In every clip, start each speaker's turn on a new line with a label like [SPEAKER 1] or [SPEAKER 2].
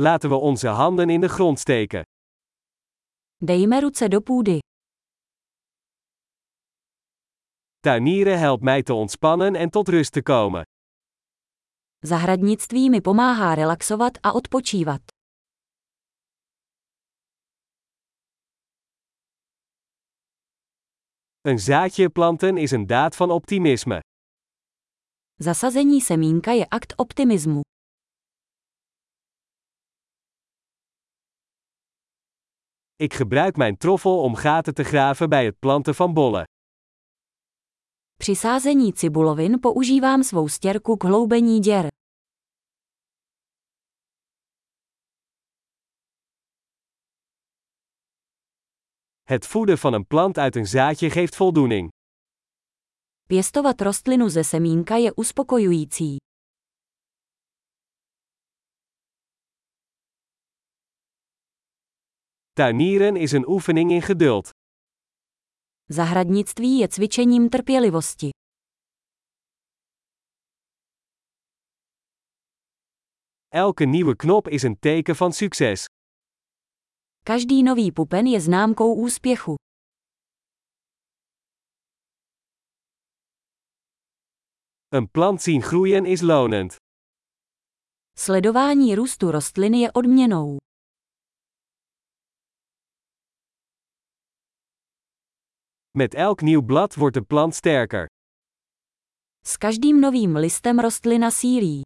[SPEAKER 1] Laten we onze handen in de grond steken.
[SPEAKER 2] Dejme ruce do půdy.
[SPEAKER 1] Tuinieren helpt mij te ontspannen en tot rust te komen.
[SPEAKER 2] Zahradnictví mi pomáhá relaxovat a odpočívat.
[SPEAKER 1] Een zaadje planten is een daad van optimisme.
[SPEAKER 2] Zasazení semínka je akt optimismu.
[SPEAKER 1] Ik gebruik mijn troffel om gaten te graven bij het planten van bollen.
[SPEAKER 2] Při sázení cibulovin používám svou stěrku k hloubení děr.
[SPEAKER 1] Het voeden van een plant uit een zaadje geeft voldoening.
[SPEAKER 2] Pěstovat rostlinu ze semínka je uspokojující.
[SPEAKER 1] Tuinieren is een oefening in geduld.
[SPEAKER 2] Zahradnictví je cvičením trpělivosti.
[SPEAKER 1] Elke nieuwe knop is een teken van succes.
[SPEAKER 2] Každý nový pupen je známkou úspěchu.
[SPEAKER 1] Een plant zien groeien is lonend.
[SPEAKER 2] Sledování růstu rostliny je odměnou.
[SPEAKER 1] Met elk nieuw blad wordt de plant sterker.
[SPEAKER 2] S každým novým listem rostlina sílí.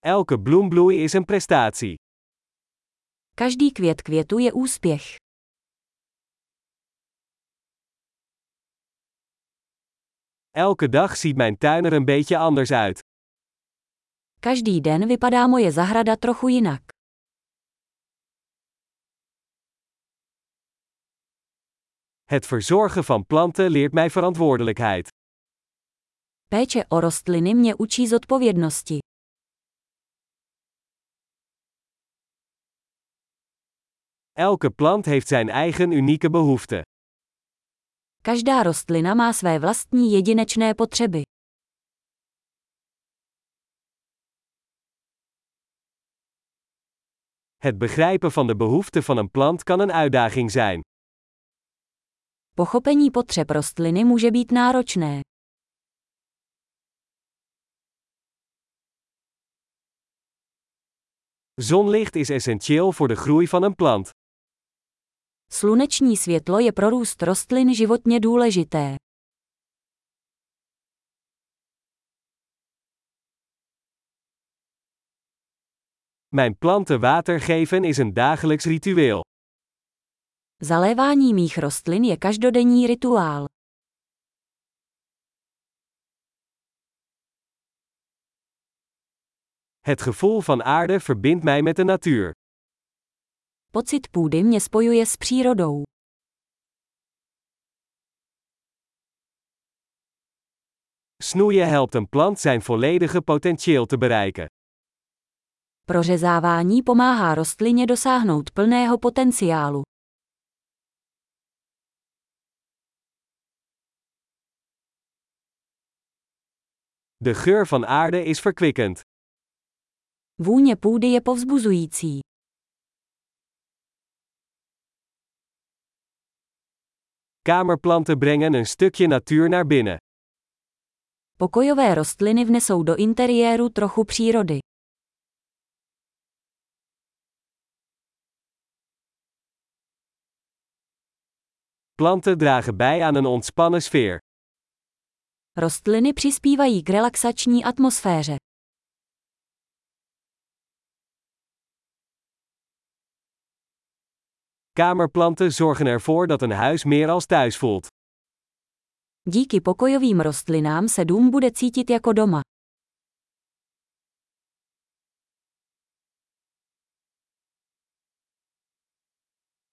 [SPEAKER 1] Elke bloembloei is een prestatie.
[SPEAKER 2] Každý květ květu je úspěch.
[SPEAKER 1] Elke dag ziet mijn tuin er een beetje anders uit.
[SPEAKER 2] Každý den vypadá moje zahrada trochu jinak.
[SPEAKER 1] Het verzorgen van planten leert mij verantwoordelijkheid.
[SPEAKER 2] Péče o rostliny mě učí zodpovědnosti.
[SPEAKER 1] Elke plant heeft zijn eigen unieke behoeften.
[SPEAKER 2] Každá rostlina má své vlastní jedinečné potřeby.
[SPEAKER 1] Het begrijpen van de behoeften van een plant kan een uitdaging zijn.
[SPEAKER 2] Pochopení potřeb rostliny může být náročné.
[SPEAKER 1] Zonlicht is essentieel voor de groei van een plant.
[SPEAKER 2] Sluneční světlo je pro růst rostlin životně důležité.
[SPEAKER 1] Mijn planten water geven is een dagelijks ritueel.
[SPEAKER 2] Zalévání mých rostlin je každodenní rituál.
[SPEAKER 1] Het gevoel van aarde verbindt mij met de natuur.
[SPEAKER 2] Pocit půdy mě spojuje s přírodou.
[SPEAKER 1] Snoeien helpt een plant zijn volledige potentieel te bereiken.
[SPEAKER 2] Prořezávání pomáhá rostlině dosáhnout plného potenciálu.
[SPEAKER 1] De geur van aarde is verkwikkend.
[SPEAKER 2] Vůně půdy je povzbuzující.
[SPEAKER 1] Kamerplanten brengen een stukje natuur naar binnen.
[SPEAKER 2] Pokojové rostliny vnesou do interiéru trochu přírody.
[SPEAKER 1] Planten dragen bij aan een ontspannen sfeer.
[SPEAKER 2] Rostliny přispívají k relaxační atmosféře.
[SPEAKER 1] Kamerplanten zorgen ervoor dat een huis meer als thuis voelt.
[SPEAKER 2] Díky pokojovým rostlinám se dům bude cítit jako doma.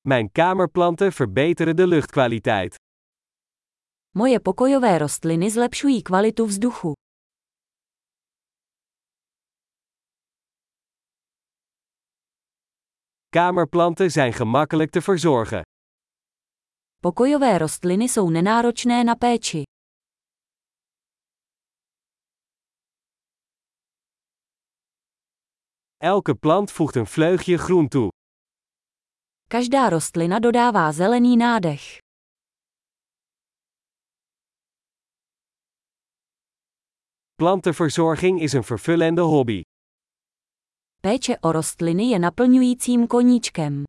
[SPEAKER 1] Mijn kamerplanten verbeteren de luchtkwaliteit.
[SPEAKER 2] Moje pokojové rostliny zlepšují kvalitu vzduchu.
[SPEAKER 1] Kamerplanten zijn gemakkelijk te verzorgen.
[SPEAKER 2] Pokojové rostliny jsou nenáročné na péči.
[SPEAKER 1] Elke plant voegt een vleugje groen toe.
[SPEAKER 2] Každá rostlina dodává zelený nádech.
[SPEAKER 1] Plantenverzorging is een vervullende hobby.
[SPEAKER 2] Péče o rostliny je naplňujícím koníčkem.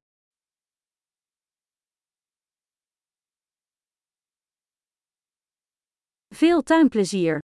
[SPEAKER 3] Veel tuinplezier!